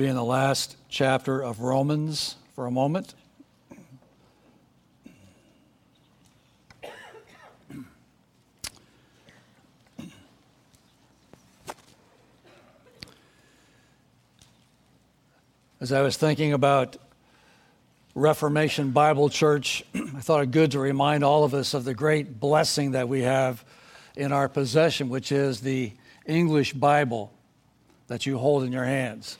Be in the last chapter of Romans for a moment. As I was thinking about Reformation Bible Church, I thought it good to remind all of us of the great blessing that we have in our possession, which is the English Bible that you hold in your hands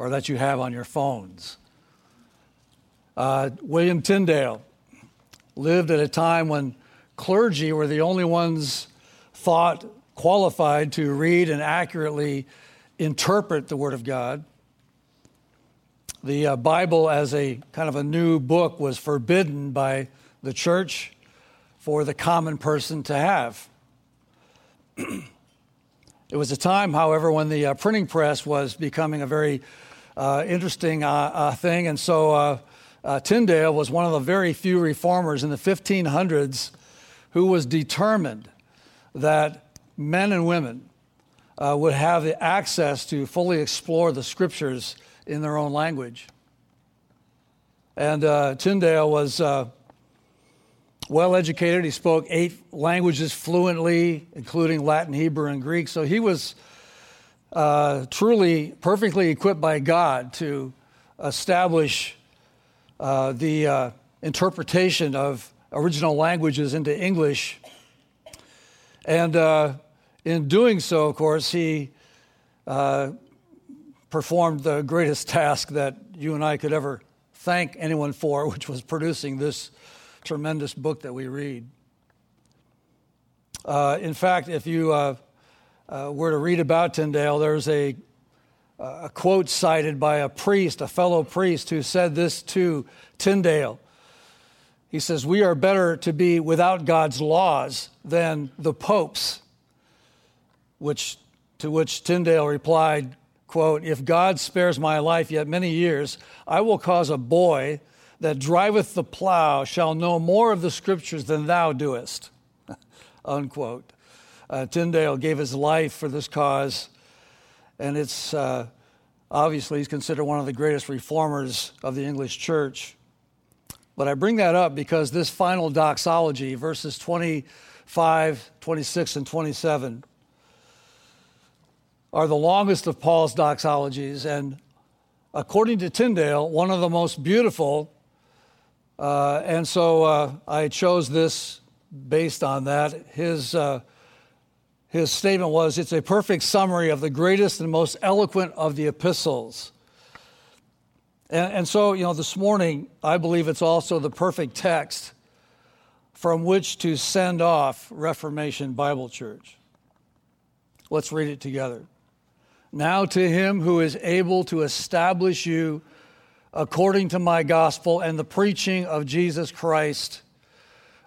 or that you have on your phones. Uh, William Tyndale lived at a time when clergy were the only ones thought qualified to read and accurately interpret the Word of God. The uh, Bible, as a kind of a new book, was forbidden by the church for the common person to have. it was a time, however, when the uh, printing press was becoming a very uh, interesting uh, uh, thing. And so Tyndale was one of the very few reformers in the 1500s who was determined that men and women uh, would have the access to fully explore the scriptures in their own language. And uh, Tyndale was uh, well educated. He spoke eight languages fluently, including Latin, Hebrew, and Greek. So he was uh, truly perfectly equipped by God to establish uh, the uh, interpretation of original languages into English. And uh, in doing so, of course, he uh, performed the greatest task that you and I could ever thank anyone for, which was producing this tremendous book that we read. Uh, in fact, if you uh, were to read about Tyndale, there's a, a quote cited by a priest, a fellow priest, who said this to Tyndale. He says, We are better to be without God's laws than the popes. Which, to which Tyndale replied, quote, If God spares my life yet many years, I will cause a boy that driveth the plow shall know more of the scriptures than thou doest. Unquote. Uh, Tyndale gave his life for this cause, and it's uh, obviously he's considered one of the greatest reformers of the English church. But I bring that up because this final doxology, verses 25, 26, and 27, are the longest of Paul's doxologies, and according to Tyndale, one of the most beautiful. Uh, and so uh, I chose this based on that. His uh, his statement was it's a perfect summary of the greatest and most eloquent of the epistles. And, and, so, you know, this morning, I believe it's also the perfect text from which to send off Reformation Bible Church. Let's read it together. Now, to him who is able to establish you according to my gospel and the preaching of Jesus Christ,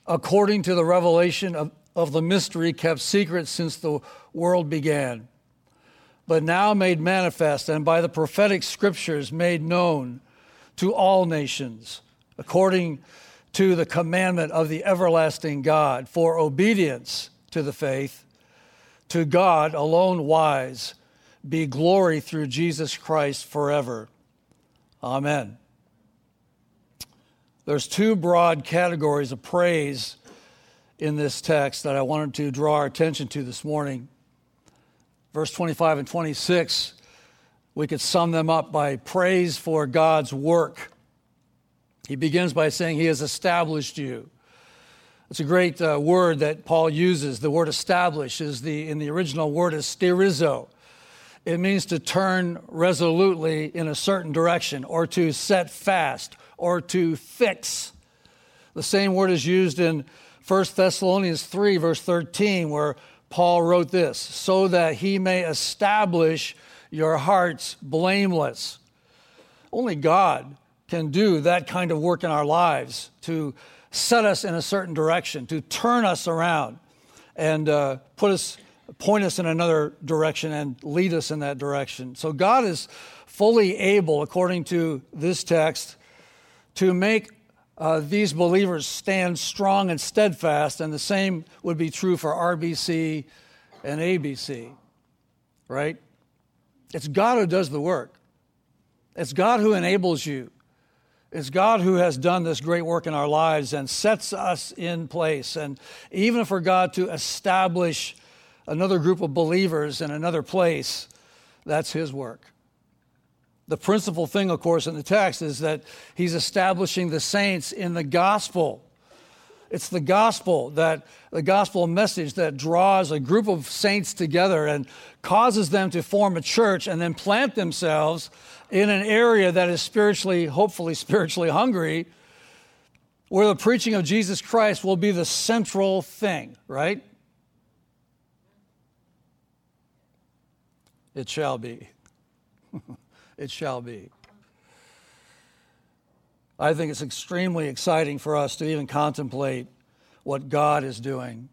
according to the revelation of of the mystery kept secret since the world began, but now made manifest and by the prophetic scriptures made known to all nations, according to the commandment of the everlasting God, for obedience to the faith, to God alone wise, be glory through Jesus Christ forever. Amen. There's two broad categories of praise in this text that I wanted to draw our attention to this morning. Verse 25 and 26, we could sum them up by praise for God's work. He begins by saying, He has established you. It's a great uh, word that Paul uses. The word establish is the, in the original word is sterizo. It means to turn resolutely in a certain direction or to set fast or to fix. The same word is used in 1 Thessalonians 3, verse 13, where Paul wrote this so that he may establish your hearts blameless. Only God can do that kind of work in our lives to set us in a certain direction, to turn us around and uh, put us, point us in another direction and lead us in that direction. So God is fully able, according to this text, to make uh, these believers stand strong and steadfast, and the same would be true for RBC and ABC, right? It's God who does the work. It's God who enables you. It's God who has done this great work in our lives and sets us in place. And even for God to establish another group of believers in another place, that's His work. The principal thing, of course, in the text is that he's establishing the saints in the gospel. It's the gospel that the gospel message that draws a group of saints together and causes them to form a church and then plant themselves in an area that is spiritually, hopefully spiritually hungry, where the preaching of Jesus Christ will be the central thing, right? It shall be. it shall be. I think it's extremely exciting for us to even contemplate what God is doing,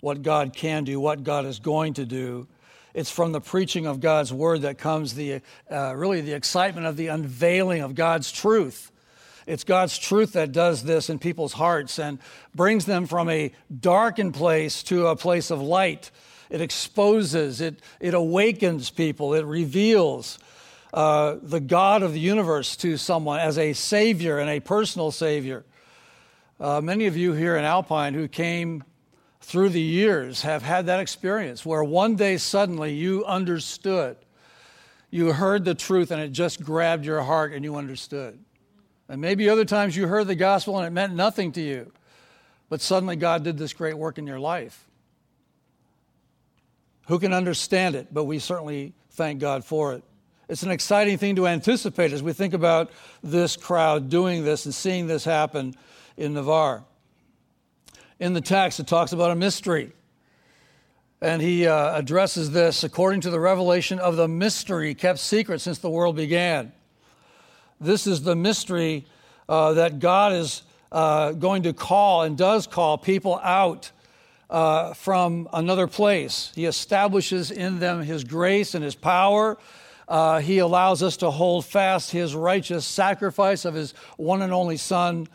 what God can do, what God is going to do. It's from the preaching of God's word that comes the uh, really the excitement of the unveiling of God's truth. It's God's truth that does this in people's hearts and brings them from a darkened place to a place of light. It exposes, it, it awakens people, it reveals uh, the God of the universe to someone as a savior and a personal savior. Uh, many of you here in Alpine who came through the years have had that experience where one day suddenly you understood. You heard the truth and it just grabbed your heart and you understood. And maybe other times you heard the gospel and it meant nothing to you. But suddenly God did this great work in your life. Who can understand it? But we certainly thank God for it. It's an exciting thing to anticipate as we think about this crowd doing this and seeing this happen in Navarre. In the text, it talks about a mystery. And he uh, addresses this according to the revelation of the mystery kept secret since the world began. This is the mystery uh, that God is uh, going to call and does call people out uh, from another place. He establishes in them his grace and his power uh, he allows us to hold fast his righteous sacrifice of his one and only Son.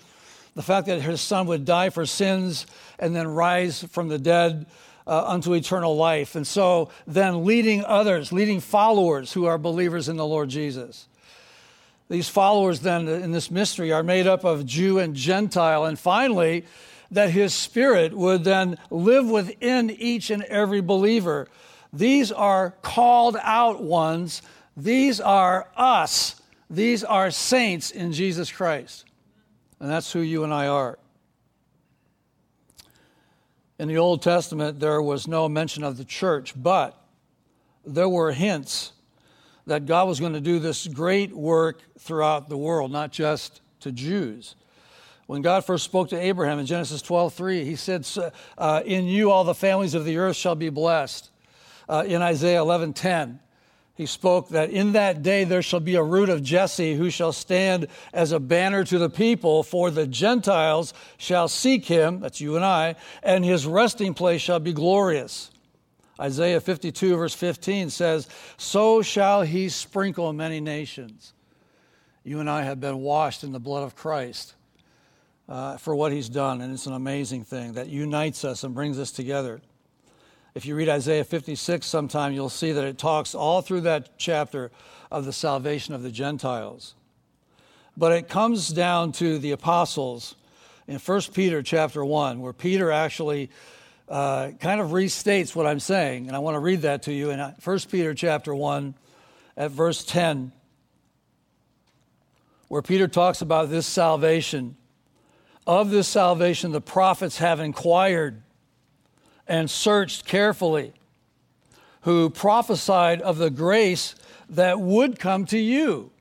The fact that his Son would die for sins and then rise from the dead uh, unto eternal life. And so then leading others, leading followers who are believers in the Lord Jesus. These followers, then, in this mystery, are made up of Jew and Gentile. And finally, that his spirit would then live within each and every believer. These are called out ones these are us. These are saints in Jesus Christ. And that's who you and I are. In the Old Testament, there was no mention of the church, but there were hints that God was going to do this great work throughout the world, not just to Jews. When God first spoke to Abraham in Genesis 12:3, he said, uh, "In you all the families of the earth shall be blessed." Uh, in Isaiah 11:10, he spoke that in that day there shall be a root of Jesse who shall stand as a banner to the people, for the Gentiles shall seek him, that's you and I, and his resting place shall be glorious. Isaiah 52, verse 15 says, So shall he sprinkle many nations. You and I have been washed in the blood of Christ uh, for what he's done, and it's an amazing thing that unites us and brings us together. If you read Isaiah 56 sometime, you'll see that it talks all through that chapter of the salvation of the Gentiles. But it comes down to the apostles in 1 Peter chapter 1, where Peter actually uh, kind of restates what I'm saying, and I want to read that to you in 1 Peter chapter 1 at verse 10, where Peter talks about this salvation. Of this salvation, the prophets have inquired and searched carefully, who prophesied of the grace that would come to you,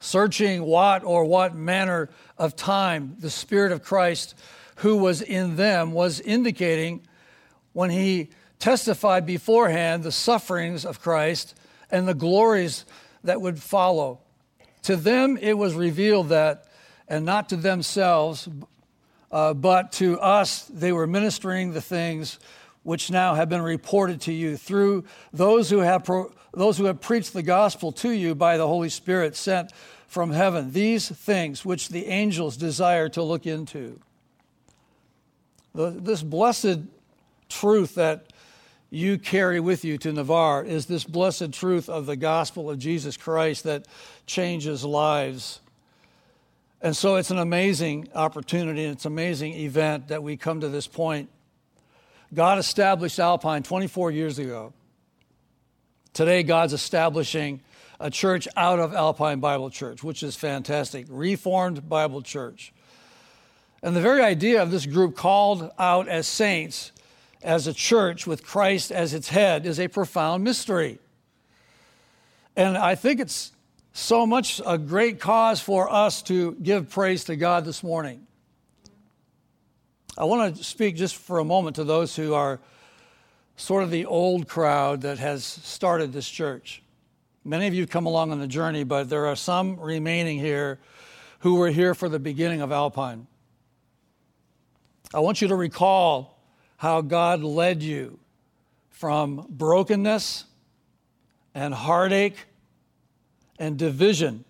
searching what or what manner of time the Spirit of Christ who was in them was indicating when he testified beforehand the sufferings of Christ and the glories that would follow. To them it was revealed that, and not to themselves, uh, but to us they were ministering the things which now have been reported to you through those who have pro- those who have preached the gospel to you by the Holy Spirit sent from heaven. These things which the angels desire to look into this blessed truth that you carry with you to Navarre is this blessed truth of the gospel of Jesus Christ that changes lives. And so it's an amazing opportunity, and it's an amazing event that we come to this point. God established Alpine 24 years ago. Today, God's establishing a church out of Alpine Bible Church, which is fantastic. Reformed Bible Church. And the very idea of this group called out as saints, as a church with Christ as its head, is a profound mystery. And I think it's so much a great cause for us to give praise to God this morning. I want to speak just for a moment to those who are sort of the old crowd that has started this church. Many of you come along on the journey, but there are some remaining here who were here for the beginning of Alpine. I want you to recall how God led you from brokenness and heartache and division.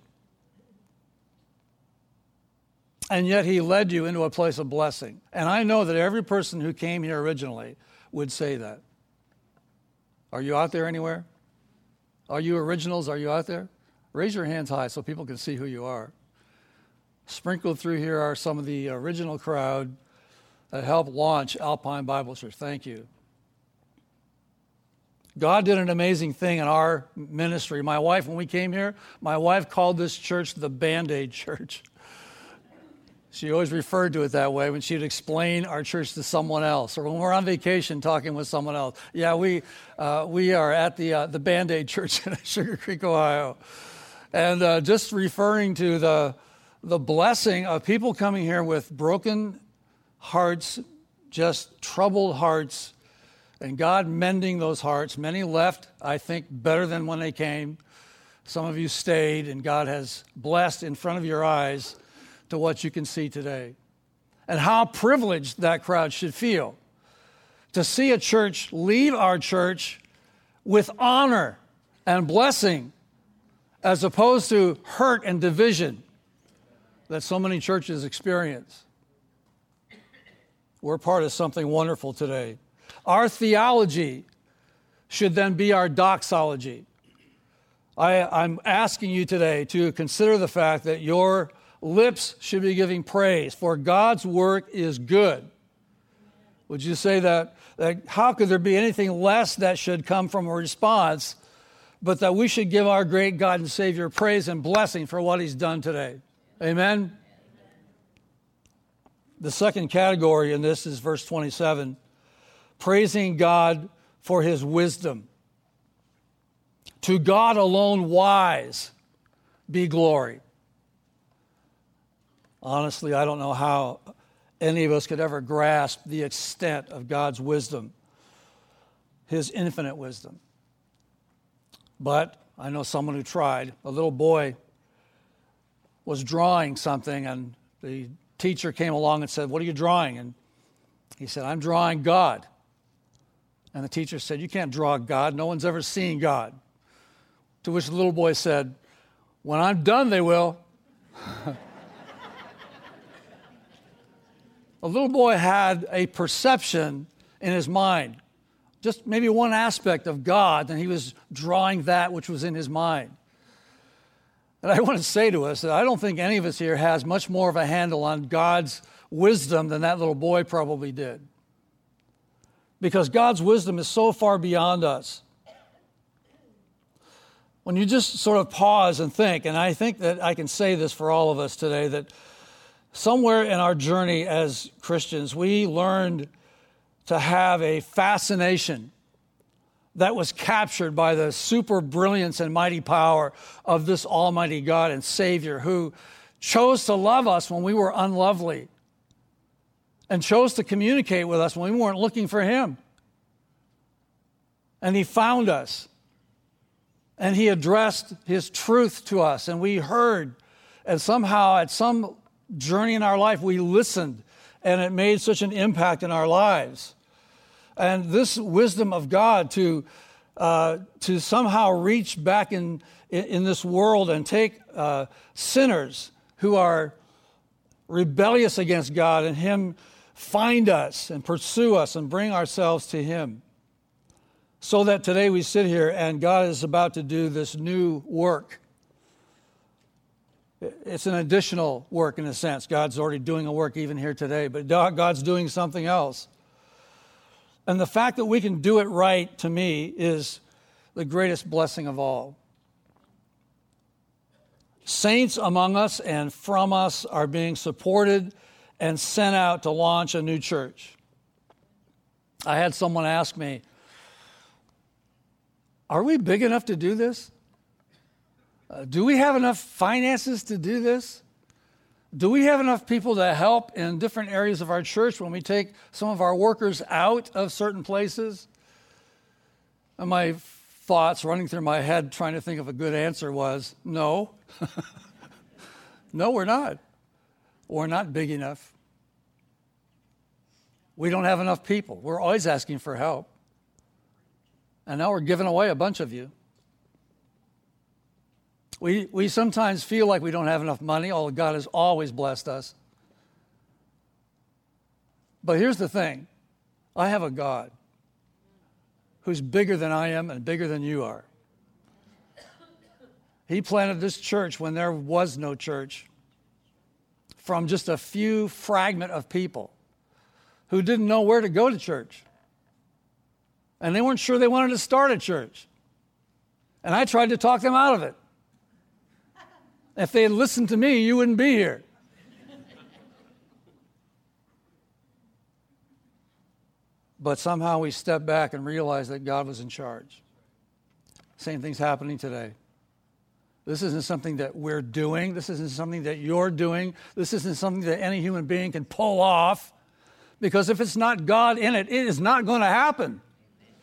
And yet he led you into a place of blessing. And I know that every person who came here originally would say that. Are you out there anywhere? Are you originals? Are you out there? Raise your hands high so people can see who you are. Sprinkled through here are some of the original crowd that helped launch Alpine Bible Church. Thank you. God did an amazing thing in our ministry. My wife, when we came here, my wife called this church the Band Aid Church. She always referred to it that way when she'd explain our church to someone else, or when we're on vacation talking with someone else. Yeah, we, uh, we are at the, uh, the Band Aid Church in Sugar Creek, Ohio. And uh, just referring to the, the blessing of people coming here with broken hearts, just troubled hearts, and God mending those hearts. Many left, I think, better than when they came. Some of you stayed, and God has blessed in front of your eyes to what you can see today. And how privileged that crowd should feel to see a church leave our church with honor and blessing as opposed to hurt and division that so many churches experience. We're part of something wonderful today. Our theology should then be our doxology. I, am asking you today to consider the fact that your lips should be giving praise, for God's work is good. Would you say that, that? How could there be anything less that should come from a response, but that we should give our great God and Savior praise and blessing for what He's done today? Amen. The second category in this is verse 27 praising God for his wisdom. To God alone wise be glory. Honestly, I don't know how any of us could ever grasp the extent of God's wisdom, his infinite wisdom. But I know someone who tried. A little boy was drawing something, and the teacher came along and said, What are you drawing? And he said, I'm drawing God. And the teacher said, You can't draw God. No one's ever seen God. To which the little boy said, When I'm done, they will. the little boy had a perception in his mind, just maybe one aspect of God, and he was drawing that which was in his mind. And I want to say to us that I don't think any of us here has much more of a handle on God's wisdom than that little boy probably did. Because God's wisdom is so far beyond us. When you just sort of pause and think, and I think that I can say this for all of us today, that somewhere in our journey as Christians, we learned to have a fascination that was captured by the super brilliance and mighty power of this Almighty God and Savior who chose to love us when we were unlovely and chose to communicate with us when we weren't looking for Him. And He found us and He addressed His truth to us, and we heard. And somehow, at some journey in our life, we listened, and it made such an impact in our lives. And this wisdom of God to, uh, to somehow reach back in, in, this world and take uh, sinners who are rebellious against God and Him find us and pursue us and bring ourselves to Him. So that today we sit here and God is about to do this new work. It's an additional work in a sense. God's already doing a work even here today, but God's doing something else. And the fact that we can do it right, to me, is the greatest blessing of all. Saints among us and from us are being supported and sent out to launch a new church. I had someone ask me, Are we big enough to do this? Uh, do we have enough finances to do this? Do we have enough people to help in different areas of our church when we take some of our workers out of certain places? And my thoughts running through my head trying to think of a good answer was no. no, we're not. We're not big enough. We don't have enough people. We're always asking for help. And now we're giving away a bunch of you. We, we sometimes feel like we don't have enough money, although God has always blessed us. But here's the thing I have a God who's bigger than I am and bigger than you are. He planted this church when there was no church from just a few fragment of people who didn't know where to go to church. And they weren't sure they wanted to start a church. And I tried to talk them out of it. If they had listened to me, you wouldn't be here. but somehow we stepped back and realized that God was in charge. Same thing's happening today. This isn't something that we're doing. This isn't something that you're doing. This isn't something that any human being can pull off. Because if it's not God in it, it is not going to happen.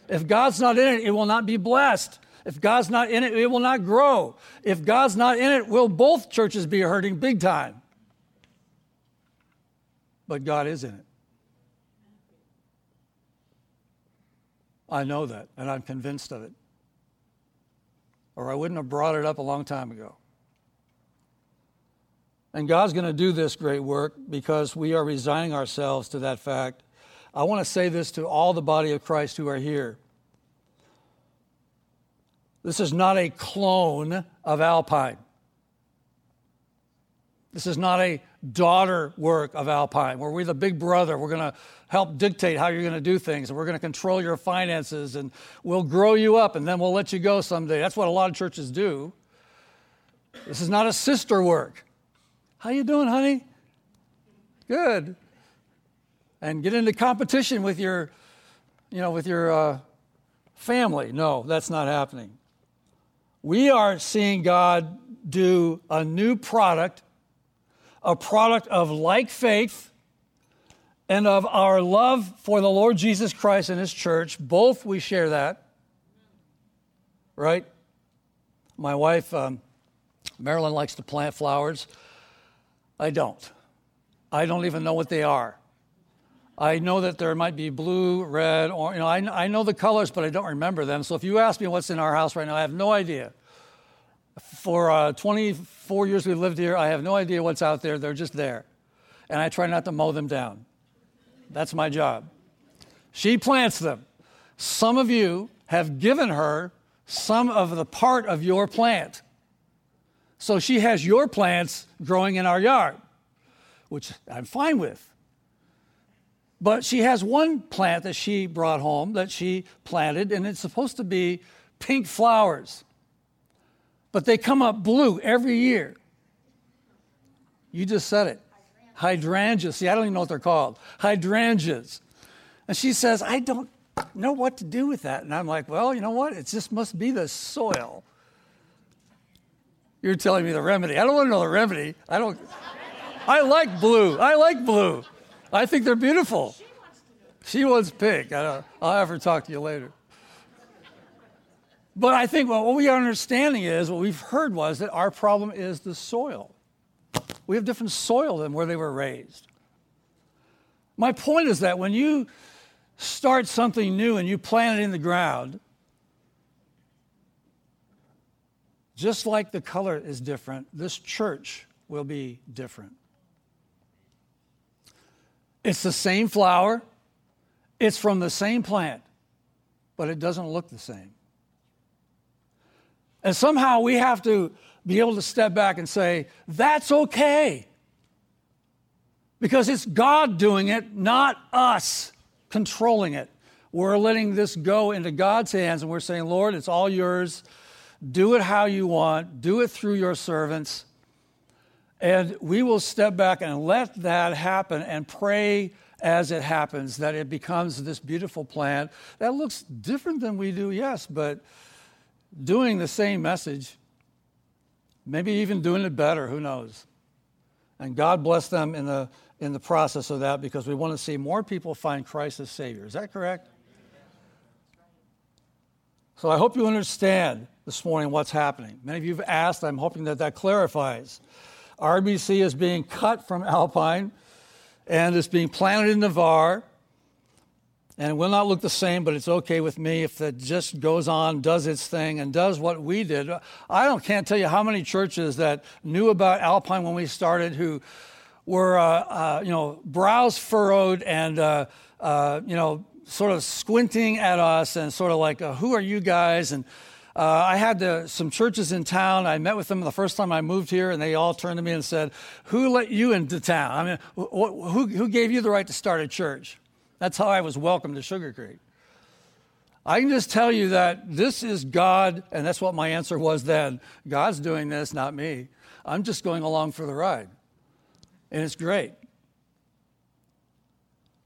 If God's not in it, it will not be blessed. If God's not in it, it will not grow. If God's not in it, will both churches be hurting big time? But God is in it. I know that, and I'm convinced of it. Or I wouldn't have brought it up a long time ago. And God's going to do this great work because we are resigning ourselves to that fact. I want to say this to all the body of Christ who are here. This is not a clone of Alpine. This is not a daughter work of Alpine, where we're the big brother. We're going to help dictate how you're going to do things, and we're going to control your finances, and we'll grow you up, and then we'll let you go someday. That's what a lot of churches do. This is not a sister work. How you doing, honey? Good. And get into competition with your, you know, with your uh, family. No, that's not happening we are seeing God do a new product, a product of like faith and of our love for the Lord Jesus Christ and His church. Both we share that, right? My wife, um, Marilyn, likes to plant flowers. I don't. I don't even know what they are. I know that there might be blue, red, or, you know, I, I know the colors, but I don't remember them. So if you ask me what's in our house right now, I have no idea. For uh, 24 years we've lived here, I have no idea what's out there. They're just there. And I try not to mow them down. That's my job. She plants them. Some of you have given her some of the part of your plant. So she has your plants growing in our yard, which I'm fine with. But she has one plant that she brought home that she planted, and it's supposed to be pink flowers. But they come up blue every year. You just said it. Hydrangeas. See, I don't even know what they're called. Hydrangeas. And she says, I don't know what to do with that. And I'm like, well, you know what? It just must be the soil. You're telling me the remedy. I don't want to know the remedy. I don't. I like blue. I like blue. I think they're beautiful. She wants pink. I will have her talk to you later. But I think well, what we are understanding is what we've heard was that our problem is the soil. We have different soil than where they were raised. My point is that when you start something new and you plant it in the ground, just like the color is different, this church will be different. It's the same flower, it's from the same plant, but it doesn't look the same. And somehow we have to be able to step back and say, that's okay. Because it's God doing it, not us controlling it. We're letting this go into God's hands and we're saying, Lord, it's all yours. Do it how you want, do it through your servants. And we will step back and let that happen and pray as it happens that it becomes this beautiful plant that looks different than we do, yes, but doing the same message, maybe even doing it better, who knows? And God bless them in the, in the process of that because we want to see more people find Christ as Savior. Is that correct? So I hope you understand this morning what's happening. Many of you have asked, I'm hoping that that clarifies. RBC is being cut from Alpine and it's being planted in Navarre and it will not look the same, but it's okay with me if it just goes on, does its thing, and does what we did. I don't can't tell you how many churches that knew about Alpine when we started who were, uh, uh, you know, brows furrowed and, uh, uh you know, sort of squinting at us and sort of like, uh, who are you guys? And uh, I had to, some churches in town. I met with them the first time I moved here, and they all turned to me and said, "Who let you into town? I mean, wh- who, who gave you the right to start a church?" That's how I was welcomed to Sugar Creek. I can just tell you that this is God, and that's what my answer was then. God's doing this, not me. I'm just going along for the ride. And it's great.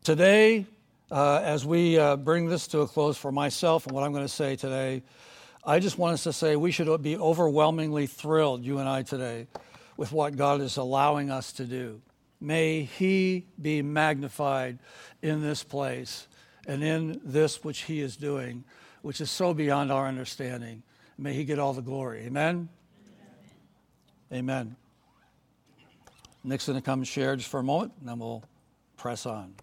Today, uh, as we uh, bring this to a close for myself and what I'm going to say today, I just want us to say we should be overwhelmingly thrilled, you and I today, with what God is allowing us to do. May He be magnified in this place and in this which He is doing, which is so beyond our understanding. May He get all the glory. Amen? Amen. Amen. Nick's going to come share just for a moment, and then we'll press on.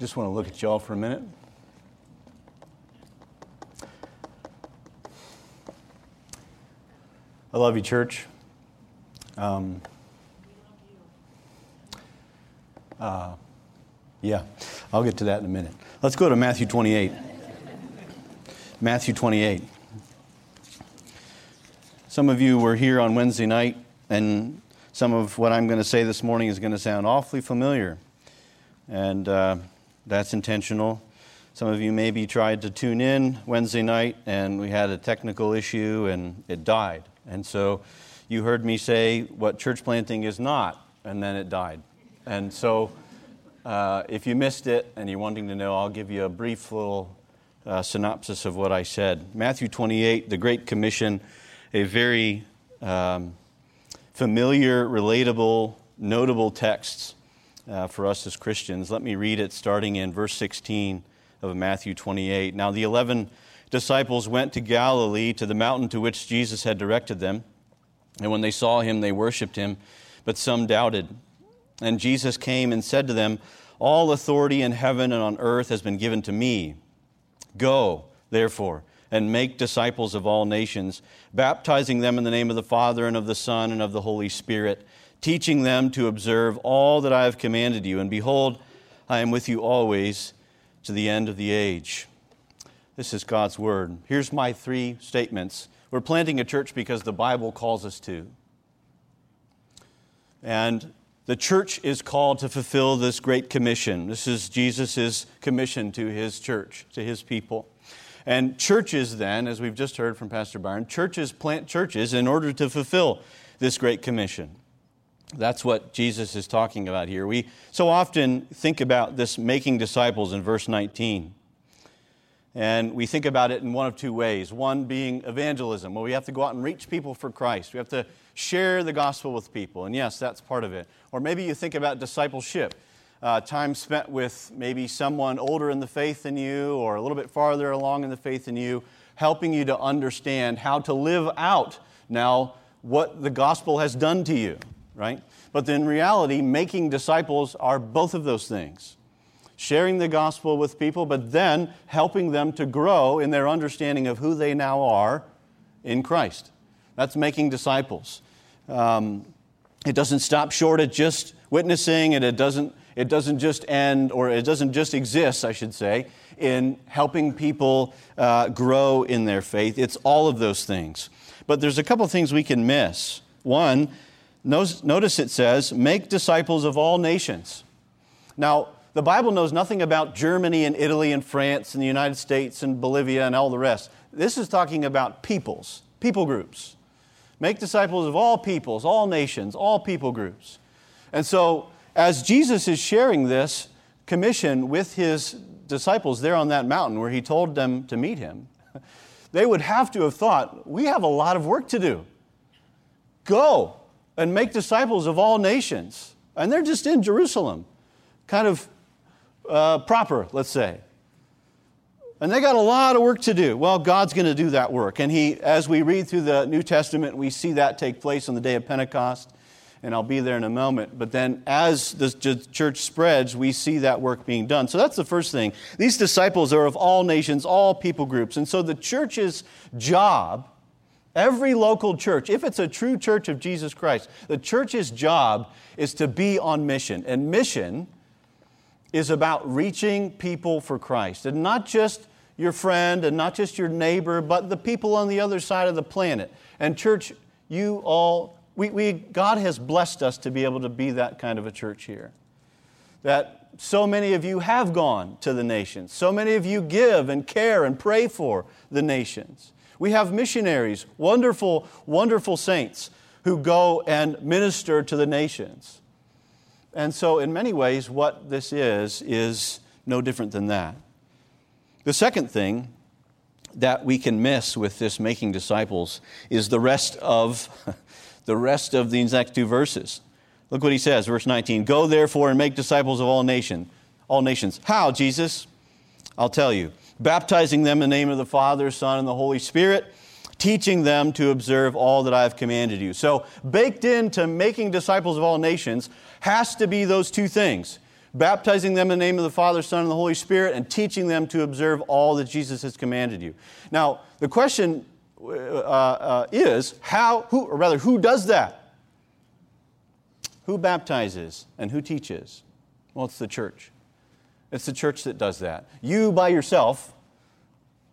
Just want to look at y'all for a minute. I love you, church. Um, uh, yeah, I'll get to that in a minute. Let's go to Matthew 28. Matthew 28. Some of you were here on Wednesday night, and some of what I'm going to say this morning is going to sound awfully familiar. And uh, that's intentional. Some of you maybe tried to tune in Wednesday night and we had a technical issue and it died. And so you heard me say what church planting is not, and then it died. And so uh, if you missed it and you're wanting to know, I'll give you a brief little uh, synopsis of what I said. Matthew 28, the Great Commission, a very um, familiar, relatable, notable texts uh, for us as Christians. Let me read it starting in verse 16 of Matthew 28. Now, the eleven disciples went to Galilee, to the mountain to which Jesus had directed them. And when they saw him, they worshipped him, but some doubted. And Jesus came and said to them, All authority in heaven and on earth has been given to me. Go, therefore, and make disciples of all nations, baptizing them in the name of the Father and of the Son and of the Holy Spirit, teaching them to observe all that I have commanded you. And behold, I am with you always to the end of the age. This is God's word. Here's my three statements. We're planting a church because the Bible calls us to. And the church is called to fulfill this great commission. This is Jesus' commission to his church, to his people. And churches, then, as we've just heard from Pastor Byron, churches plant churches in order to fulfill this great commission. That's what Jesus is talking about here. We so often think about this making disciples in verse 19. And we think about it in one of two ways. One being evangelism, where we have to go out and reach people for Christ. We have to share the gospel with people. And yes, that's part of it. Or maybe you think about discipleship uh, time spent with maybe someone older in the faith than you or a little bit farther along in the faith than you, helping you to understand how to live out now what the gospel has done to you, right? But in reality, making disciples are both of those things sharing the gospel with people, but then helping them to grow in their understanding of who they now are in Christ. That's making disciples. Um, it doesn't stop short at just witnessing, and it doesn't, it doesn't just end, or it doesn't just exist, I should say, in helping people uh, grow in their faith. It's all of those things. But there's a couple things we can miss. One, notice it says, make disciples of all nations. Now, the Bible knows nothing about Germany and Italy and France and the United States and Bolivia and all the rest. This is talking about peoples, people groups. Make disciples of all peoples, all nations, all people groups. And so, as Jesus is sharing this commission with his disciples there on that mountain where he told them to meet him, they would have to have thought, we have a lot of work to do. Go and make disciples of all nations. And they're just in Jerusalem, kind of uh, proper, let's say. And they got a lot of work to do. Well, God's going to do that work. And he, as we read through the New Testament, we see that take place on the day of Pentecost. And I'll be there in a moment. But then as the church spreads, we see that work being done. So that's the first thing. These disciples are of all nations, all people groups. And so the church's job, every local church, if it's a true church of Jesus Christ, the church's job is to be on mission. And mission is about reaching people for Christ. And not just your friend and not just your neighbor, but the people on the other side of the planet. And, church, you all, we, we, God has blessed us to be able to be that kind of a church here. That so many of you have gone to the nations, so many of you give and care and pray for the nations. We have missionaries, wonderful, wonderful saints who go and minister to the nations. And so, in many ways, what this is, is no different than that. The second thing that we can miss with this making disciples is the rest of the rest of these next two verses. Look what he says, verse 19. Go therefore and make disciples of all nation, all nations. How, Jesus? I'll tell you. Baptizing them in the name of the Father, Son, and the Holy Spirit teaching them to observe all that I have commanded you. So, baked into making disciples of all nations has to be those two things baptizing them in the name of the Father, Son, and the Holy Spirit, and teaching them to observe all that Jesus has commanded you. Now, the question uh, uh, is how, who, or rather, who does that? Who baptizes and who teaches? Well, it's the church. It's the church that does that. You by yourself,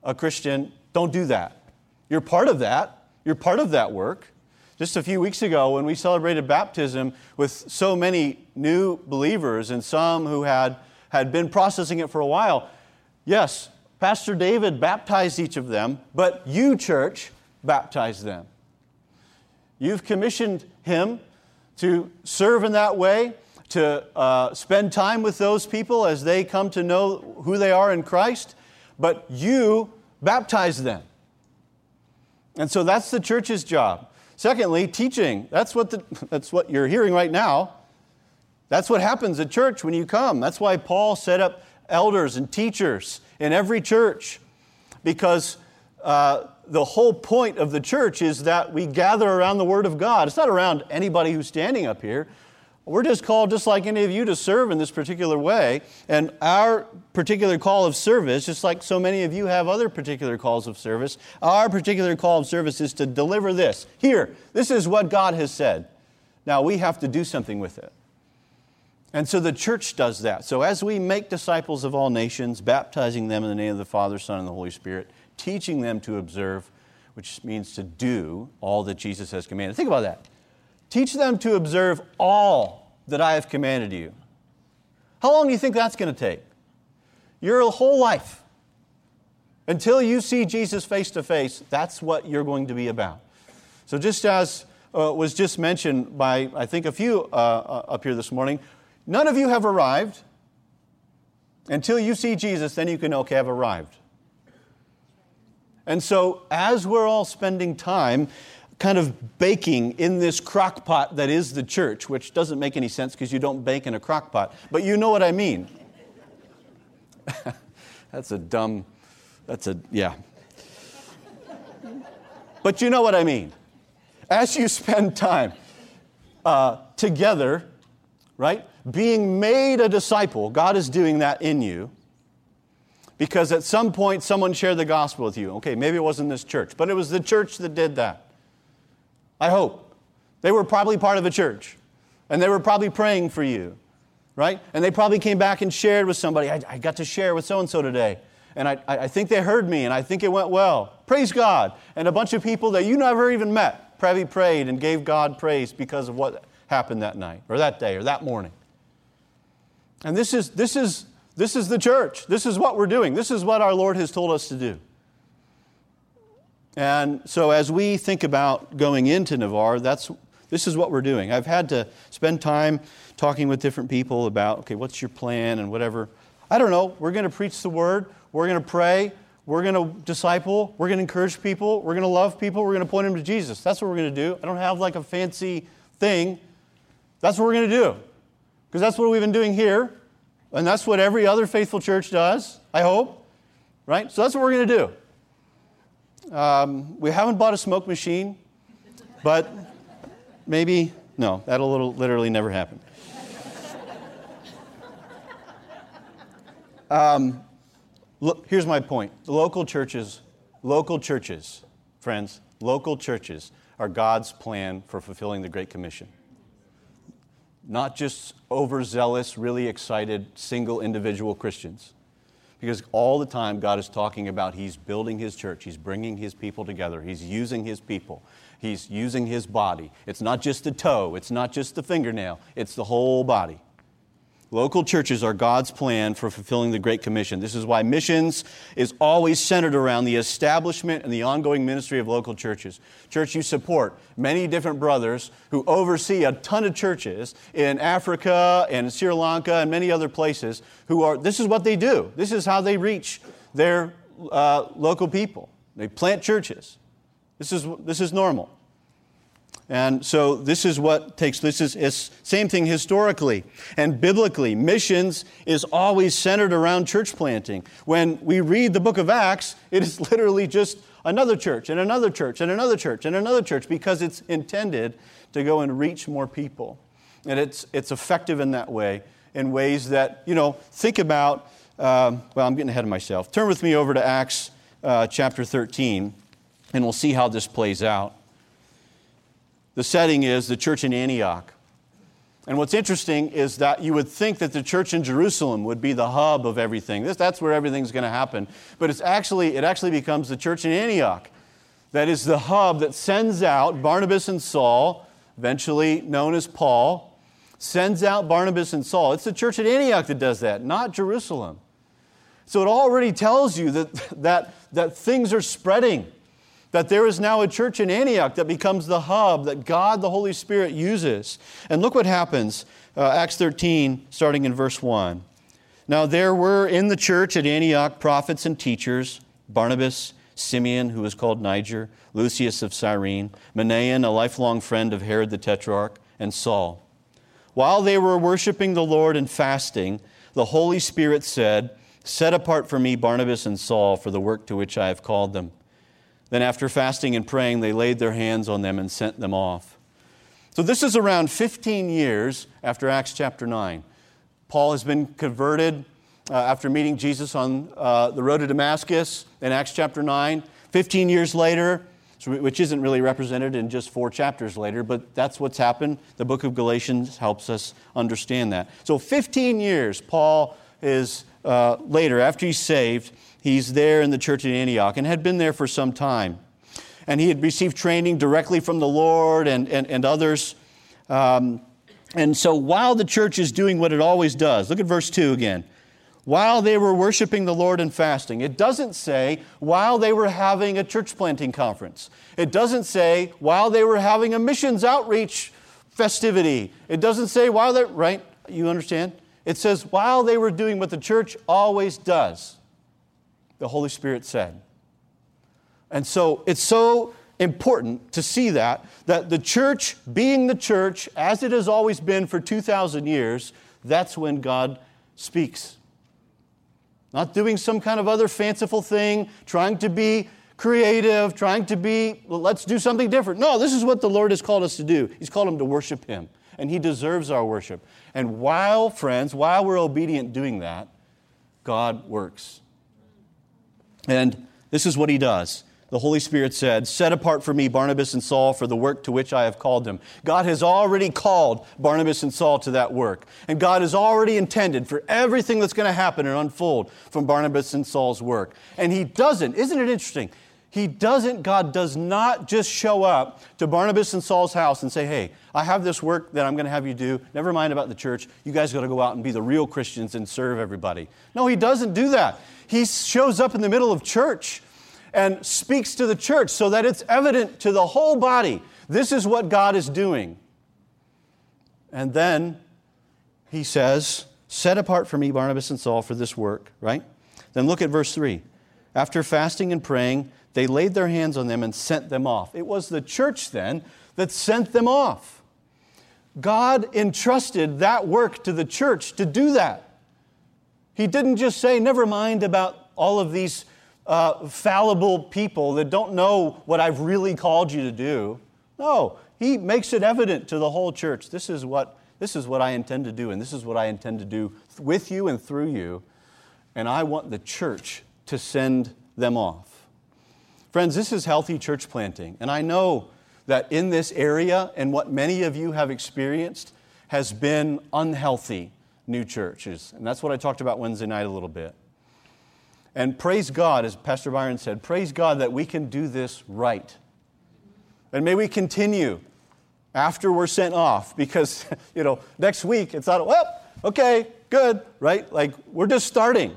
a Christian, don't do that. You're part of that. You're part of that work. Just a few weeks ago, when we celebrated baptism with so many new believers and some who had, had been processing it for a while, yes, Pastor David baptized each of them, but you, church, baptized them. You've commissioned him to serve in that way, to uh, spend time with those people as they come to know who they are in Christ, but you baptize them. And so that's the church's job Secondly, teaching. That's what, the, that's what you're hearing right now. That's what happens at church when you come. That's why Paul set up elders and teachers in every church, because uh, the whole point of the church is that we gather around the Word of God. It's not around anybody who's standing up here. We're just called, just like any of you, to serve in this particular way. And our particular call of service, just like so many of you have other particular calls of service, our particular call of service is to deliver this. Here, this is what God has said. Now we have to do something with it. And so the church does that. So as we make disciples of all nations, baptizing them in the name of the Father, Son, and the Holy Spirit, teaching them to observe, which means to do all that Jesus has commanded. Think about that. Teach them to observe all that I have commanded you. How long do you think that's going to take? Your whole life. Until you see Jesus face to face, that's what you're going to be about. So, just as uh, was just mentioned by, I think, a few uh, uh, up here this morning, none of you have arrived. Until you see Jesus, then you can know, okay, I've arrived. And so, as we're all spending time kind of baking in this crock pot that is the church, which doesn't make any sense because you don't bake in a crock pot, but you know what I mean. that's a dumb, that's a, yeah. but you know what I mean. As you spend time uh, together, right, being made a disciple, God is doing that in you because at some point someone shared the gospel with you. Okay, maybe it wasn't this church, but it was the church that did that. I hope. They were probably part of a church, and they were probably praying for you, right? And they probably came back and shared with somebody. I, I got to share with so and so today, and I, I think they heard me, and I think it went well. Praise God. And a bunch of people that you never even met probably prayed and gave God praise because of what happened that night, or that day, or that morning. And this is, this is this is the church. This is what we're doing. This is what our Lord has told us to do. And so as we think about going into Navarre, that's this is what we're doing. I've had to spend time talking with different people about, okay, what's your plan and whatever. I don't know. We're going to preach the word. We're going to pray. We're going to disciple. We're going to encourage people. We're going to love people. We're going to point them to Jesus. That's what we're going to do. I don't have like a fancy thing. That's what we're going to do. Because that's what we've been doing here. And that's what every other faithful church does, I hope. Right? So that's what we're going to do. Um, we haven't bought a smoke machine, but maybe, no, that'll literally never happen. Um, look, here's my point. Local churches, local churches, friends, local churches are God's plan for fulfilling the Great Commission not just overzealous, really excited, single individual Christians. Because all the time God is talking about He's building His church, He's bringing His people together, He's using His people, He's using His body. It's not just the toe, it's not just the fingernail, it's the whole body. Local churches are God's plan for fulfilling the Great Commission. This is why missions is always centered around the establishment and the ongoing ministry of local churches. Church, you support many different brothers who oversee a ton of churches in Africa and Sri Lanka and many other places who are, this is what they do. This is how they reach their uh, local people. They plant churches. This is, this is normal. And so this is what takes, this is, is same thing historically and biblically. Missions is always centered around church planting. When we read the book of Acts, it is literally just another church and another church and another church and another church because it's intended to go and reach more people. And it's, it's effective in that way, in ways that, you know, think about, um, well, I'm getting ahead of myself. Turn with me over to Acts uh, chapter 13, and we'll see how this plays out the setting is the church in Antioch. And what's interesting is that you would think that the church in Jerusalem would be the hub of everything. This, that's where everything's going to happen. But it's actually, it actually becomes the church in Antioch that is the hub that sends out Barnabas and Saul, eventually known as Paul, sends out Barnabas and Saul. It's the church at Antioch that does that, not Jerusalem. So it already tells you that, that, that things are spreading that there is now a church in Antioch that becomes the hub that God the Holy Spirit uses. And look what happens, uh, Acts 13, starting in verse 1. Now there were in the church at Antioch prophets and teachers Barnabas, Simeon, who was called Niger, Lucius of Cyrene, Manaen, a lifelong friend of Herod the Tetrarch, and Saul. While they were worshiping the Lord and fasting, the Holy Spirit said, Set apart for me Barnabas and Saul for the work to which I have called them. Then, after fasting and praying, they laid their hands on them and sent them off. So, this is around 15 years after Acts chapter 9. Paul has been converted uh, after meeting Jesus on uh, the road to Damascus in Acts chapter 9. 15 years later, which isn't really represented in just four chapters later, but that's what's happened. The book of Galatians helps us understand that. So, 15 years, Paul is uh, later, after he's saved, he's there in the church at Antioch and had been there for some time. And he had received training directly from the Lord and, and, and others. Um, and so, while the church is doing what it always does, look at verse 2 again while they were worshiping the Lord and fasting. It doesn't say while they were having a church planting conference. It doesn't say while they were having a missions outreach festivity. It doesn't say while they're, right? You understand? It says while they were doing what the church always does, the Holy Spirit said. And so it's so important to see that, that the church, being the church, as it has always been for 2,000 years, that's when God speaks. Not doing some kind of other fanciful thing, trying to be creative, trying to be, well, let's do something different. No, this is what the Lord has called us to do. He's called him to worship Him, and He deserves our worship. And while, friends, while we're obedient doing that, God works. And this is what He does the Holy Spirit said, Set apart for me Barnabas and Saul for the work to which I have called them. God has already called Barnabas and Saul to that work. And God has already intended for everything that's going to happen and unfold from Barnabas and Saul's work. And He doesn't, isn't it interesting? He doesn't, God does not just show up to Barnabas and Saul's house and say, Hey, I have this work that I'm going to have you do. Never mind about the church. You guys got to go out and be the real Christians and serve everybody. No, He doesn't do that. He shows up in the middle of church and speaks to the church so that it's evident to the whole body this is what God is doing. And then he says, Set apart for me Barnabas and Saul for this work, right? Then look at verse 3. After fasting and praying, they laid their hands on them and sent them off. It was the church then that sent them off. God entrusted that work to the church to do that. He didn't just say, Never mind about all of these uh, fallible people that don't know what I've really called you to do. No, he makes it evident to the whole church. This is what this is what I intend to do, and this is what I intend to do with you and through you. And I want the church to send them off. Friends, this is healthy church planting. And I know that in this area, and what many of you have experienced, has been unhealthy new churches. And that's what I talked about Wednesday night a little bit. And praise God, as Pastor Byron said, praise God that we can do this right. And may we continue after we're sent off because, you know, next week it's not, well, okay, good, right? Like we're just starting.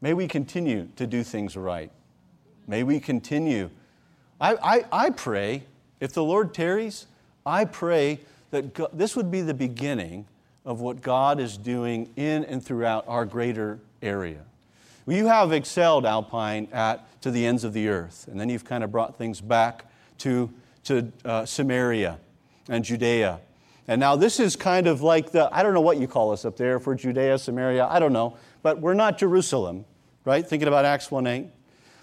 May we continue to do things right. May we continue. I, I, I pray, if the Lord tarries, I pray that God, this would be the beginning of what God is doing in and throughout our greater area. You have excelled Alpine at to the ends of the earth, and then you've kind of brought things back to, to uh, Samaria and Judea. And now this is kind of like the, I don't know what you call us up there for Judea, Samaria, I don't know, but we're not Jerusalem, right? Thinking about Acts 1 8.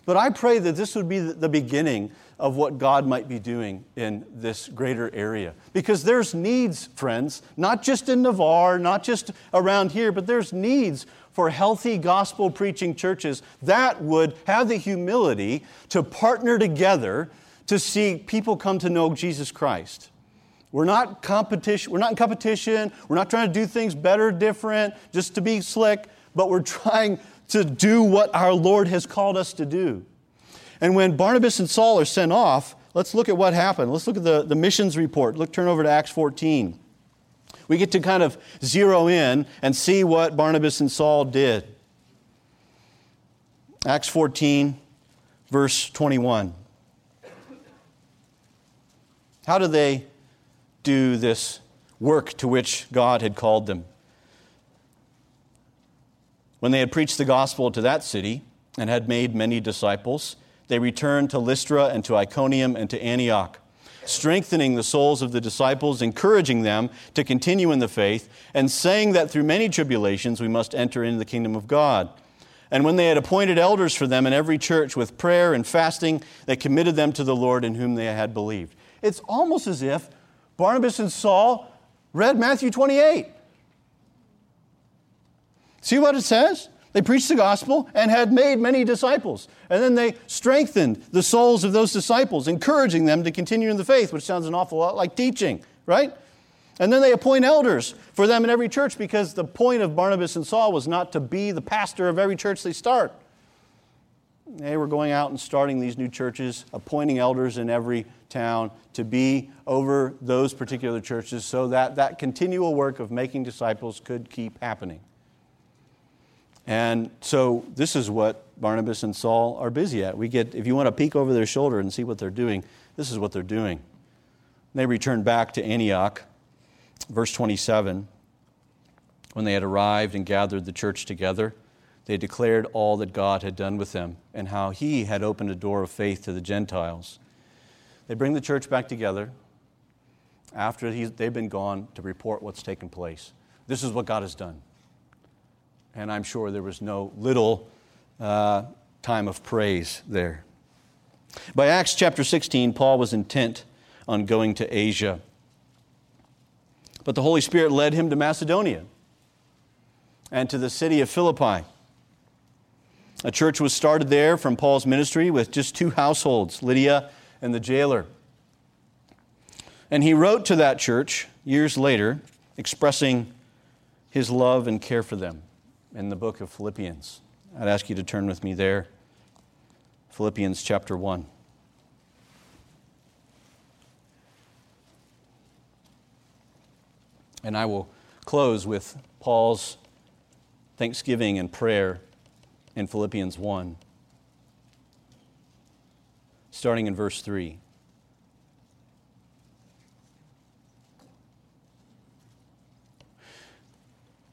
But I pray that this would be the beginning of what God might be doing in this greater area. Because there's needs, friends, not just in Navarre, not just around here, but there's needs for healthy gospel preaching churches that would have the humility to partner together to see people come to know Jesus Christ. We're not competition, we're not in competition, we're not trying to do things better, different, just to be slick, but we're trying to do what our Lord has called us to do. And when Barnabas and Saul are sent off, let's look at what happened. Let's look at the, the missions report. Look, turn over to Acts 14. We get to kind of zero in and see what Barnabas and Saul did. Acts 14, verse 21. How do they do this work to which God had called them? When they had preached the gospel to that city, and had made many disciples, they returned to Lystra and to Iconium and to Antioch, strengthening the souls of the disciples, encouraging them to continue in the faith, and saying that through many tribulations we must enter into the kingdom of God. And when they had appointed elders for them in every church with prayer and fasting, they committed them to the Lord in whom they had believed. It's almost as if Barnabas and Saul read Matthew 28. See what it says? They preached the gospel and had made many disciples. And then they strengthened the souls of those disciples, encouraging them to continue in the faith, which sounds an awful lot like teaching, right? And then they appoint elders for them in every church because the point of Barnabas and Saul was not to be the pastor of every church they start. They were going out and starting these new churches, appointing elders in every town to be over those particular churches so that that continual work of making disciples could keep happening. And so this is what Barnabas and Saul are busy at. We get, if you want to peek over their shoulder and see what they're doing, this is what they're doing. They return back to Antioch Verse 27 When they had arrived and gathered the church together, they declared all that God had done with them and how He had opened a door of faith to the Gentiles. They bring the church back together after they've been gone to report what's taken place. This is what God has done. And I'm sure there was no little uh, time of praise there. By Acts chapter 16, Paul was intent on going to Asia. But the Holy Spirit led him to Macedonia and to the city of Philippi. A church was started there from Paul's ministry with just two households, Lydia and the jailer. And he wrote to that church years later, expressing his love and care for them in the book of Philippians. I'd ask you to turn with me there. Philippians chapter 1. And I will close with Paul's thanksgiving and prayer in Philippians 1, starting in verse 3.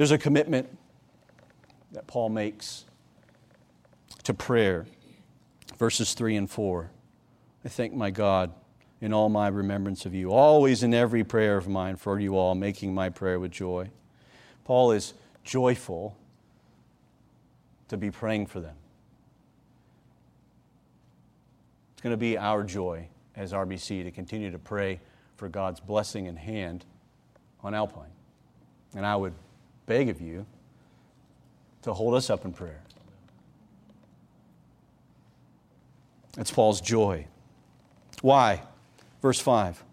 There's a commitment that Paul makes to prayer, verses 3 and 4. I thank my God in all my remembrance of you, always in every prayer of mine for you all, making my prayer with joy. Paul is joyful to be praying for them. It's going to be our joy as RBC to continue to pray for God's blessing and hand on Alpine. And I would beg of you to hold us up in prayer. It's Paul's joy. Why? Verse 5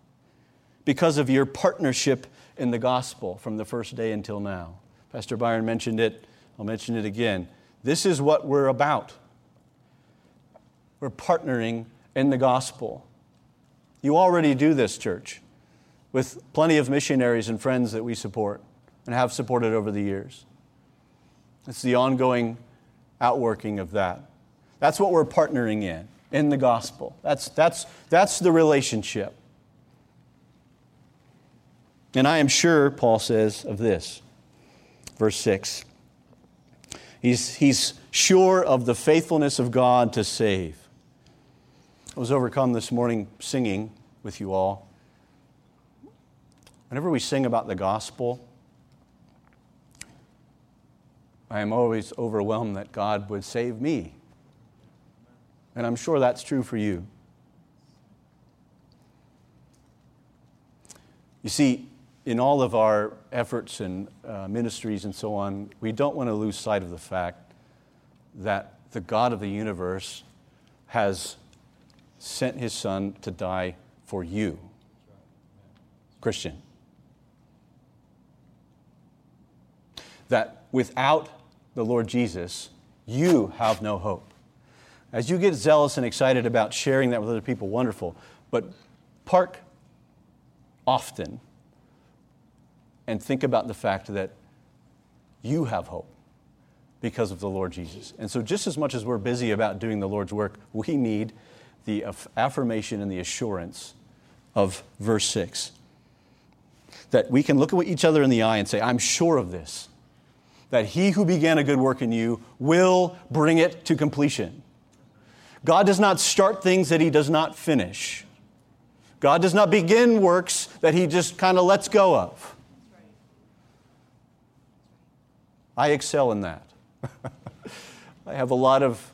because of your partnership in the gospel from the first day until now. Pastor Byron mentioned it, I'll mention it again. This is what we're about. We're partnering in the gospel. You already do this, church, with plenty of missionaries and friends that we support and have supported over the years. It's the ongoing outworking of that. That's what we're partnering in in the gospel. That's, that's, that's the relationship. And I am sure, Paul says, of this. Verse 6. He's, he's sure of the faithfulness of God to save. I was overcome this morning singing with you all. Whenever we sing about the gospel, I am always overwhelmed that God would save me. And I'm sure that's true for you. You see, in all of our efforts and uh, ministries and so on, we don't want to lose sight of the fact that the God of the universe has sent his son to die for you, Christian. That without the Lord Jesus, you have no hope. As you get zealous and excited about sharing that with other people, wonderful. But park often and think about the fact that you have hope because of the Lord Jesus. And so, just as much as we're busy about doing the Lord's work, we need the affirmation and the assurance of verse 6. That we can look at each other in the eye and say, I'm sure of this, that he who began a good work in you will bring it to completion. God does not start things that he does not finish. God does not begin works that he just kind of lets go of. I excel in that. I have a lot of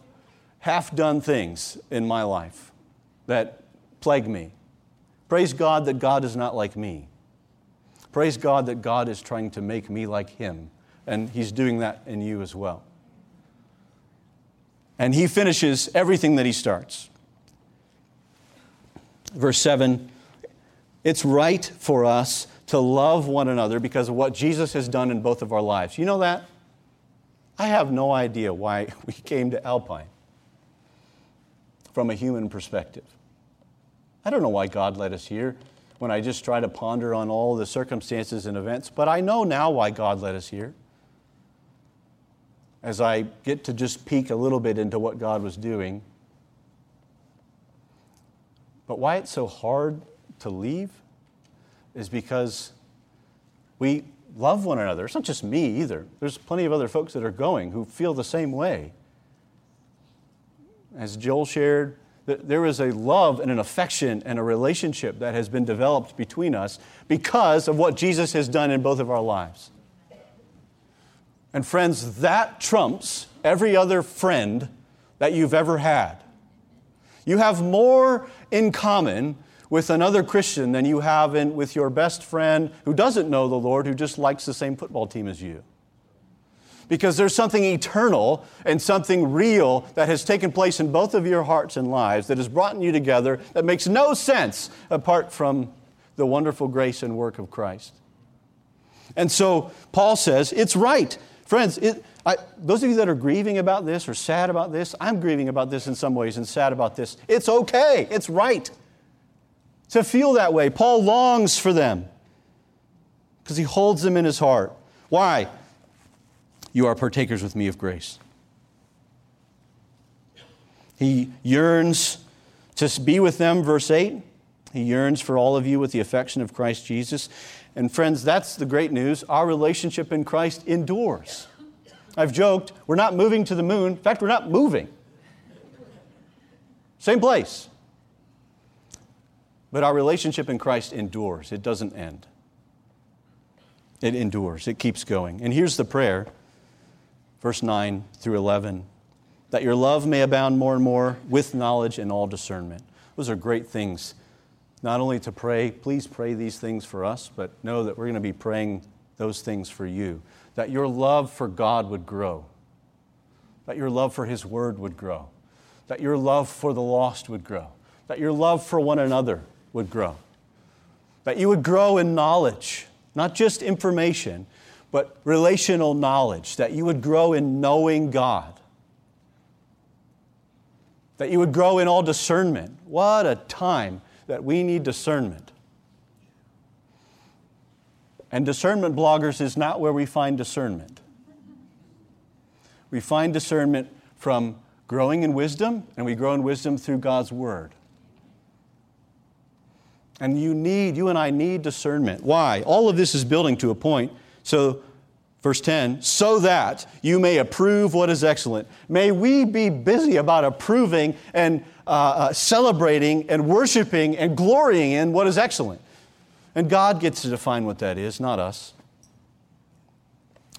half done things in my life that plague me. Praise God that God is not like me. Praise God that God is trying to make me like Him, and He's doing that in you as well. And He finishes everything that He starts. Verse 7 it's right for us to love one another because of what Jesus has done in both of our lives. You know that? I have no idea why we came to Alpine from a human perspective. I don't know why God led us here when I just try to ponder on all the circumstances and events, but I know now why God led us here. As I get to just peek a little bit into what God was doing. But why it's so hard to leave is because we love one another. It's not just me either. There's plenty of other folks that are going who feel the same way. As Joel shared, there is a love and an affection and a relationship that has been developed between us because of what Jesus has done in both of our lives. And friends, that trumps every other friend that you've ever had. You have more in common with another Christian than you have in, with your best friend who doesn't know the Lord, who just likes the same football team as you. Because there's something eternal and something real that has taken place in both of your hearts and lives that has brought you together that makes no sense apart from the wonderful grace and work of Christ. And so Paul says, it's right. Friends, it, I, those of you that are grieving about this or sad about this, I'm grieving about this in some ways and sad about this. It's okay. It's right to feel that way. Paul longs for them because he holds them in his heart. Why? You are partakers with me of grace. He yearns to be with them, verse 8. He yearns for all of you with the affection of Christ Jesus. And friends, that's the great news. Our relationship in Christ endures. I've joked, we're not moving to the moon. In fact, we're not moving. Same place. But our relationship in Christ endures, it doesn't end. It endures, it keeps going. And here's the prayer, verse 9 through 11 that your love may abound more and more with knowledge and all discernment. Those are great things. Not only to pray, please pray these things for us, but know that we're going to be praying those things for you. That your love for God would grow, that your love for His Word would grow, that your love for the lost would grow, that your love for one another would grow. That you would grow in knowledge, not just information, but relational knowledge. That you would grow in knowing God. That you would grow in all discernment. What a time that we need discernment. And discernment bloggers is not where we find discernment. We find discernment from growing in wisdom, and we grow in wisdom through God's Word. And you need, you and I need discernment. Why? All of this is building to a point. So, verse 10, so that you may approve what is excellent. May we be busy about approving and uh, uh, celebrating and worshiping and glorying in what is excellent. And God gets to define what that is, not us.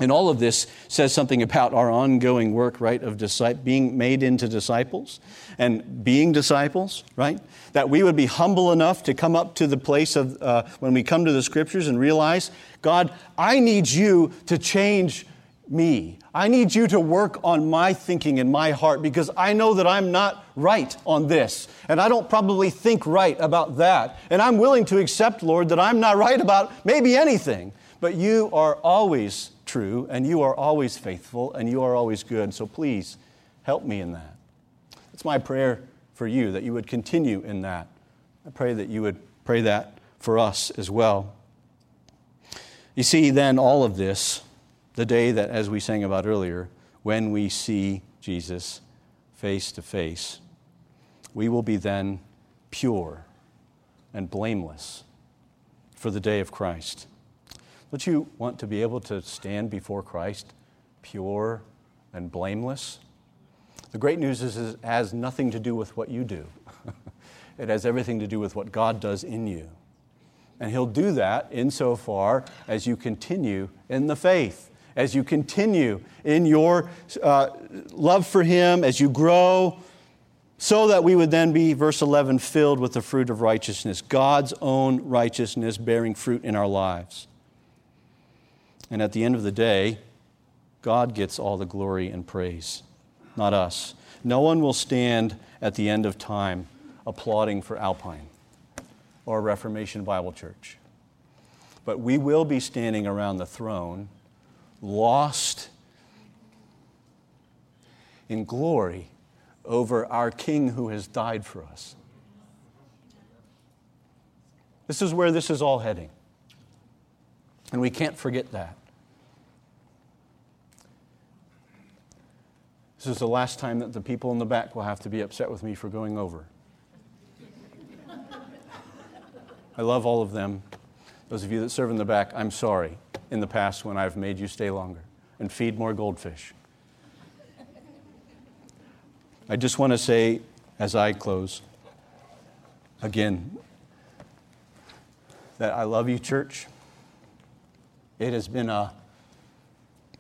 And all of this says something about our ongoing work, right, of being made into disciples and being disciples, right? That we would be humble enough to come up to the place of uh, when we come to the scriptures and realize, God, I need you to change me. I need you to work on my thinking and my heart because I know that I'm not right on this. And I don't probably think right about that. And I'm willing to accept, Lord, that I'm not right about maybe anything. But you are always true, and you are always faithful, and you are always good. So please help me in that. It's my prayer for you that you would continue in that. I pray that you would pray that for us as well. You see, then, all of this, the day that, as we sang about earlier, when we see Jesus face to face, we will be then pure and blameless for the day of Christ. Don't you want to be able to stand before Christ pure and blameless? The great news is it has nothing to do with what you do. it has everything to do with what God does in you. And He'll do that insofar as you continue in the faith, as you continue in your uh, love for Him, as you grow, so that we would then be, verse 11, filled with the fruit of righteousness, God's own righteousness bearing fruit in our lives. And at the end of the day, God gets all the glory and praise, not us. No one will stand at the end of time applauding for Alpine or Reformation Bible Church. But we will be standing around the throne, lost in glory over our King who has died for us. This is where this is all heading. And we can't forget that. This is the last time that the people in the back will have to be upset with me for going over. I love all of them. Those of you that serve in the back, I'm sorry in the past when I've made you stay longer and feed more goldfish. I just want to say, as I close, again, that I love you, church. It has been a,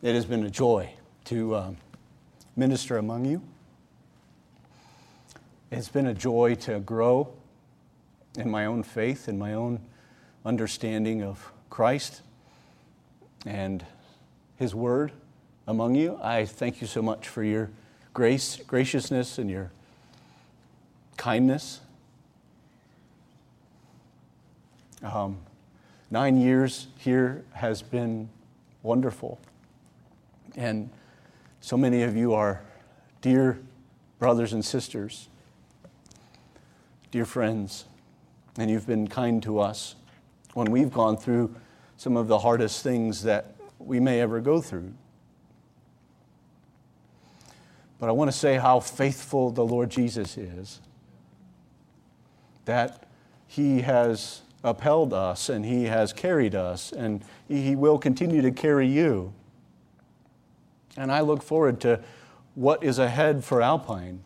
it has been a joy to um, minister among you. It's been a joy to grow in my own faith, in my own understanding of Christ and His Word among you. I thank you so much for your grace, graciousness, and your kindness. Um, nine years here has been wonderful. And so many of you are dear brothers and sisters, dear friends, and you've been kind to us when we've gone through some of the hardest things that we may ever go through. But I want to say how faithful the Lord Jesus is, that He has upheld us and He has carried us, and He will continue to carry you. And I look forward to what is ahead for Alpine.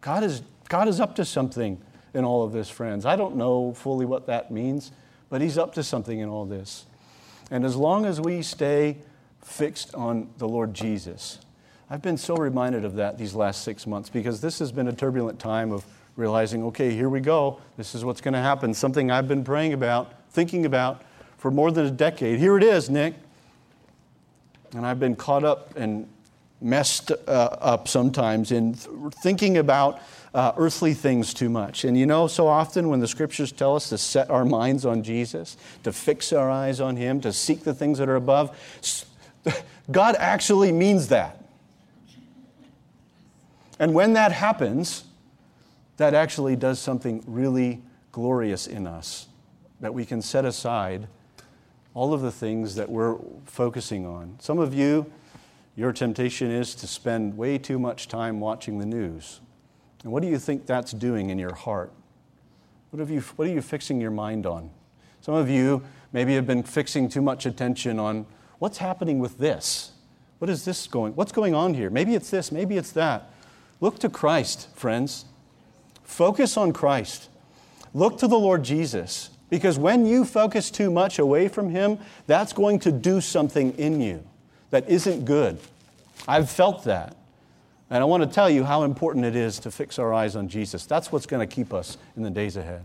God is, God is up to something in all of this, friends. I don't know fully what that means, but He's up to something in all this. And as long as we stay fixed on the Lord Jesus, I've been so reminded of that these last six months because this has been a turbulent time of realizing, okay, here we go. This is what's going to happen. Something I've been praying about, thinking about for more than a decade. Here it is, Nick. And I've been caught up and messed uh, up sometimes in th- thinking about uh, earthly things too much. And you know, so often when the scriptures tell us to set our minds on Jesus, to fix our eyes on Him, to seek the things that are above, God actually means that. And when that happens, that actually does something really glorious in us that we can set aside all of the things that we're focusing on. Some of you, your temptation is to spend way too much time watching the news. And what do you think that's doing in your heart? What, have you, what are you fixing your mind on? Some of you maybe have been fixing too much attention on what's happening with this. What is this going? What's going on here? Maybe it's this, maybe it's that. Look to Christ, friends. Focus on Christ. Look to the Lord Jesus. Because when you focus too much away from Him, that's going to do something in you that isn't good. I've felt that. And I want to tell you how important it is to fix our eyes on Jesus. That's what's going to keep us in the days ahead.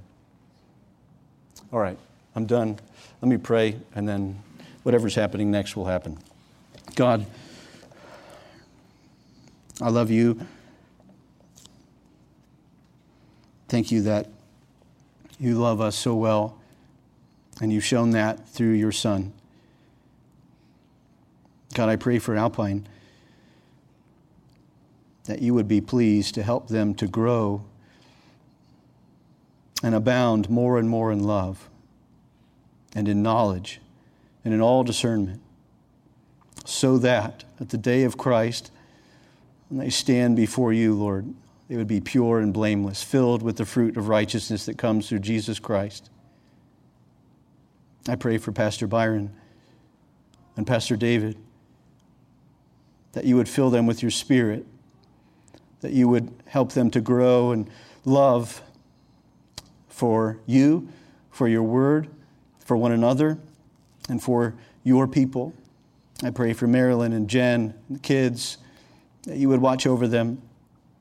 All right, I'm done. Let me pray, and then whatever's happening next will happen. God, I love you. Thank you that you love us so well, and you've shown that through your Son. God, I pray for Alpine that you would be pleased to help them to grow and abound more and more in love and in knowledge and in all discernment, so that at the day of Christ, when they stand before you, Lord, they would be pure and blameless, filled with the fruit of righteousness that comes through Jesus Christ. I pray for Pastor Byron and Pastor David that you would fill them with your spirit, that you would help them to grow and love for you, for your word, for one another, and for your people. I pray for Marilyn and Jen, and the kids, that you would watch over them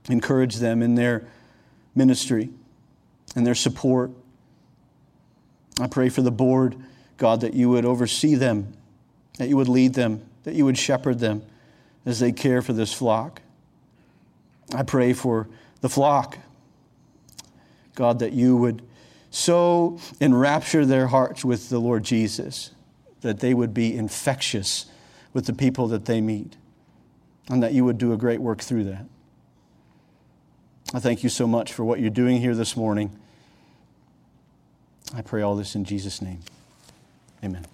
encourage them in their ministry and their support. I pray for the board, God, that you would oversee them, that you would lead them, that you would shepherd them as they care for this flock. I pray for the flock, God, that you would so enrapture their hearts with the Lord Jesus that they would be infectious with the people that they meet, and that you would do a great work through that. I thank you so much for what you're doing here this morning. I pray all this in Jesus' name. Amen.